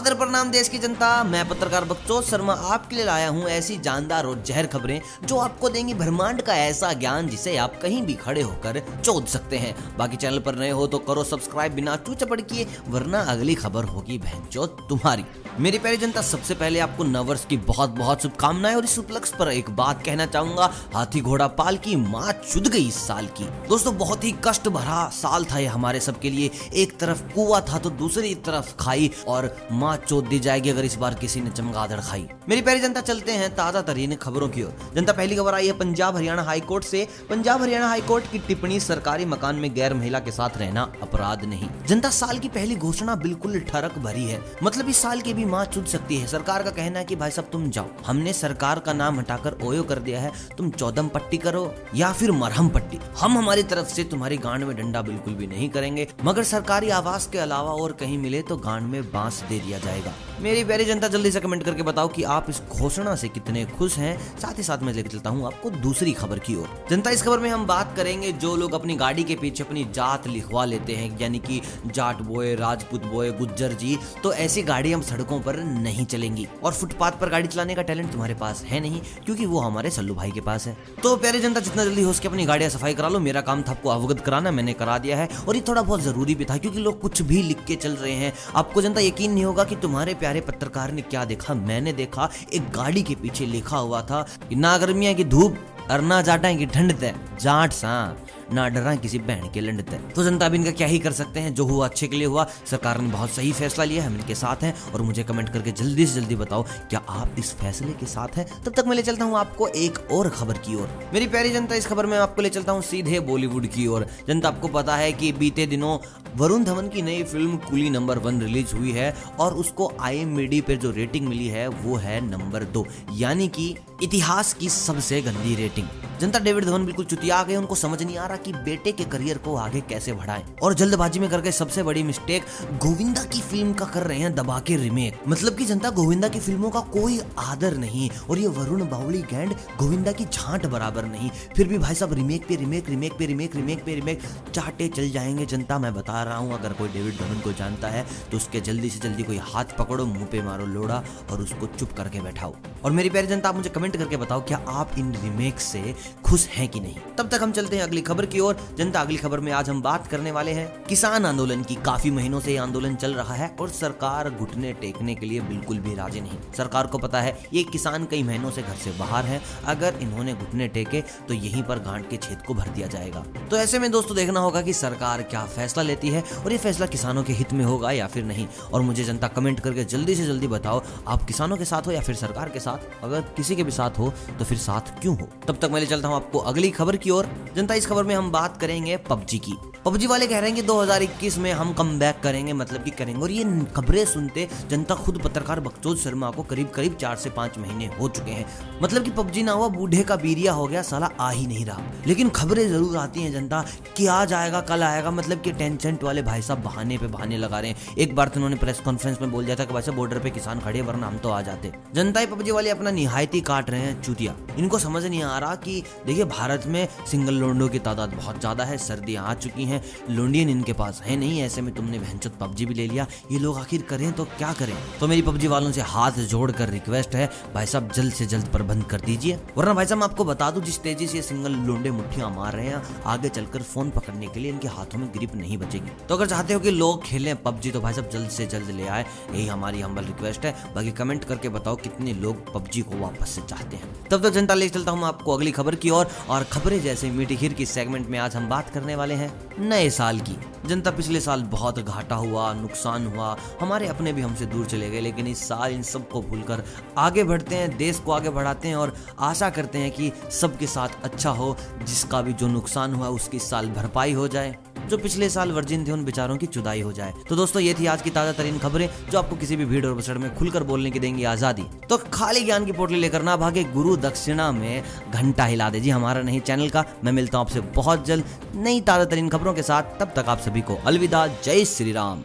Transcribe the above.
प्रणाम देश की जनता। मैं पत्रकार बकचोद शर्मा आपके लिए लाया हूँ ऐसी जानदार और जहर खबरें जो आपको देंगी ब्रह्मांड का ऐसा ज्ञान जिसे आप कहीं भी खड़े होकर चोद सकते हैं। बाकी चैनल पर नए हो तो करो सब्सक्राइब बिना चू चपड़ किए, वरना अगली खबर होगी बहन तुम्हारी। मेरी प्यारी जनता, सबसे पहले आपको नवर्स की बहुत बहुत शुभकामनाएँ और इस उपलक्ष्य पर एक बात कहना चाहूँगा। हाथी घोड़ा पाल की माँ चुद गई इस साल की। दोस्तों, बहुत ही कष्ट भरा साल था ये हमारे सबके लिए। एक तरफ़ कुआ था तो दूसरी तरफ़ खाई और माँ चोट दी जाएगी अगर इस बार किसी ने चमगादड़ खाई। मेरी प्यारी जनता, चलते हैं ताज़ा तरीन खबरों की ओर। जनता, पहली खबर आई है, पंजाब हरियाणा हाईकोर्ट से। पंजाब हरियाणा हाईकोर्ट की टिप्पणी, सरकारी मकान में गैर महिला के साथ रहना अपराध नहीं। जनता, साल की पहली घोषणा बिल्कुल ठरक भरी है। मतलब इस साल की भी माँ चुन सकती है। सरकार का कहना है की, भाई साहब, तुम जाओ। हमने सरकार का नाम हटाकर ओयो कर दिया है। तुम चौदम पट्टी करो या फिर मरहम पट्टी। हम हमारी तरफ़ से तुम्हारी गांड में डंडा बिल्कुल भी नहीं करेंगे। मगर सरकारी आवास के अलावा और कहीं मिले तो गांड में बाँस दे दिया जाएगा। मेरी प्यारी जनता, जल्दी से कमेंट करके बताओ कि आप इस घोषणा से कितने खुश हैं। साथ ही साथ मैं लेकर चलता हूँ आपको दूसरी खबर की ओर। जनता, इस खबर में हम बात करेंगे जो लोग अपनी गाड़ी के पीछे अपनी जात लिखवा लेते हैं, यानी कि जाट बोए राजपूत बोए गुज्जर जी। तो ऐसी गाड़ी हम सड़कों पर नहीं चलेंगी। और फुटपाथ पर गाड़ी चलाने का टैलेंट तुम्हारे पास है नहीं, क्योंकि वो हमारे सल्लू भाई के पास है। तो प्यारे जनता, जितना जल्दी हो सके अपनी गाड़ियाँ सफ़ाई करा लो। मेरा काम था आपको अवगत कराना, मैंने करा दिया है। और ये थोड़ा बहुत ज़रूरी भी था, क्योंकि लोग कुछ भी लिख के चल रहे हैं। आपको जनता यकीन नहीं होगा कि तुम्हारे प्यारे पत्रकार ने क्या देखा? मैंने देखा, एक गाड़ी के पीछे लिखा हुआ था कि ना गर्मिया की धूप और ना जाटा की ठंड तय। जाट सा ना डरा किसी बहन के लंडते तो जनता भी इनका क्या ही कर सकते हैं? जो हुआ अच्छे के लिए हुआ। सरकार ने बहुत सही फैसला लिया हम इनके साथ हैं। और मुझे कमेंट करके जल्दी से जल्दी बताओ, क्या आप इस फैसले के साथ हैं? तब तक मैं ले चलता हूँ आपको एक और खबर की ओर। मेरी प्यारी जनता, इस खबर में आपको ले चलता हूँ सीधे बॉलीवुड की ओर। जनता, आपको पता है कि बीते दिनों वरुण धवन की नई फ़िल्म कुली नंबर वन रिलीज़ हुई है और उसको आई पर जो रेटिंग मिली है, वो है नंबर दो। यानी कि इतिहास की सबसे गंदी रेटिंग। जनता, डेविड धवन बिल्कुल चुतिया गए, उनको समझ नहीं आ रहा कि बेटे के करियर को आगे कैसे बढ़ाएँ? और जल्दबाजी में करके सबसे बड़ी मिस्टेक गोविंदा की फ़िल्म का कर रहे हैं दबा के रिमेक मतलब की जनता, गोविंदा की फ़िल्मों का कोई आदर नहीं, और ये वरुण बावली गैंड गोविंदा की झांट बराबर नहीं। फिर भी भाई साहब रिमेक पे रिमेक रिमेक पे रिमेक रिमेक पे रिमेक चाटे चल जाएँगे जनता, मैं बता रहा हूँ। अगर कोई डेविड धवन को जानता है तो उसके जल्दी से जल्दी कोई हाथ पकड़ो, मुँह पे मारो लोड़ा, और उसको चुप करके बैठाओ। और मेरी प्यारी जनता, आप मुझे कमेंट करके बताओ, क्या आप इन रिमेक से खुश हैं कि नहीं? तब तक हम चलते हैं अगली खबर की ओर। जनता, अगली खबर में आज हम बात करने वाले हैं। किसान आंदोलन की काफ़ी महीनों से ये आंदोलन चल रहा है और सरकार घुटने टेकने के लिए बिल्कुल भी राज़ी नहीं। सरकार को पता है, ये किसान कई महीनों से घर से बाहर है। अगर इन्होंने घुटने टेके तो यहीं पर गांठ के छेद को भर दिया जाएगा। तो ऐसे में दोस्तों, देखना होगा कि सरकार क्या फैसला लेती है और ये फैसला किसानों के हित में होगा या फिर नहीं। और मुझे जनता कमेंट करके जल्दी से जल्दी बताओ, आप किसानों के साथ हो या फिर सरकार के साथ अगर किसी के भी साथ हो तो फिर साथ क्यों हो? तब तक मैं ले चलता हूँ आपको अगली खबर की ओर। जनता, इस खबर में हम बात करेंगे पबजी की। पबजी वाले कह रहे हैं कि 2021 में हम कम बैक करेंगे मतलब कि करेंगे। और ये खबरें सुनते जनता खुद पत्रकार बकचोद शर्मा को करीब करीब चार से पाँच महीने हो चुके हैं। मतलब कि पबजी ना हुआ, बूढ़े का बीरिया हो गया, साला आ ही नहीं रहा। लेकिन खबरें ज़रूर आती हैं जनता, कि आज आएगा, कल आएगा मतलब कि टेंशन वाले भाई साहब बहाने पे बहाने लगा रहे हैं। एक बार तो उन्होंने प्रेस कॉन्फ्रेंस में बोल दिया था कि वैसे बॉर्डर पे किसान खड़े वरना हम तो आ जाते। जनता ही पबजी वाले अपना निहायती काट रहे हैं, चूतिया। इनको समझ नहीं आ रहा कि, देखिए, भारत में सिंगल लोंडो की तादाद बहुत ज़्यादा है, सर्दियाँ आ चुकी हैं। लोंडियन इनके पास है नहीं, ऐसे में तुमने भैंचत पबजी भी ले लिया। ये लोग आखिर करें तो क्या करें? तो मेरी पबजी वालों से हाथ जोड़ कर रिक्वेस्ट है, भाई साहब, जल्द से जल्द प्रबंध कर दीजिए। वरना भाई साहब आपको बता दूँ, जिस तेज़ी से सिंगल लोंडे मुठ्ठियाँ मार रहे हैं, आगे चलकर फ़ोन पकड़ने के लिए इनके हाथों में ग्रिप नहीं बचेगी। तो अगर चाहते हो कि लोग खेलें पबजी तो भाई साहब, जल्द से जल्द ले आए। यही हमारी हम्बल रिक्वेस्ट है। बाकी कमेंट करके बताओ कितने लोग पबजी को वापस से चाहते हैं। तब तक जनता ले चलता हूँ आपको अगली खबर की ओर, और खबरें जैसे मीठी खीर की सेगमेंट में आज हम बात करने वाले हैं। नए साल की। जनता पिछले साल बहुत घाटा हुआ, नुकसान हुआ। हमारे अपने भी हमसे दूर चले गए, लेकिन इस साल इन सबको भूल कर आगे बढ़ते हैं, देश को आगे बढ़ाते हैं और आशा करते हैं कि सबके साथ अच्छा हो, जिसका भी जो नुकसान हुआ उसकी साल भरपाई हो जाए। जो पिछले साल वर्जिन थे उन बेचारों की चुदाई हो जाए। तो दोस्तों, ये थी आज की ताज़ा तरीन खबरें, जो आपको किसी भी भीड़ और बसड़ में खुलकर बोलने की देंगी आज़ादी। तो खाली ज्ञान की पोटली लेकर ना भागे, गुरु दक्षिणा में घंटा हिला दे। जी, हमारा नहीं, चैनल का। मैं मिलता हूँ आपसे बहुत जल्द नई ताज़ा तरीन खबरों के साथ। तब तक आप सभी को अलविदा। जय श्री राम।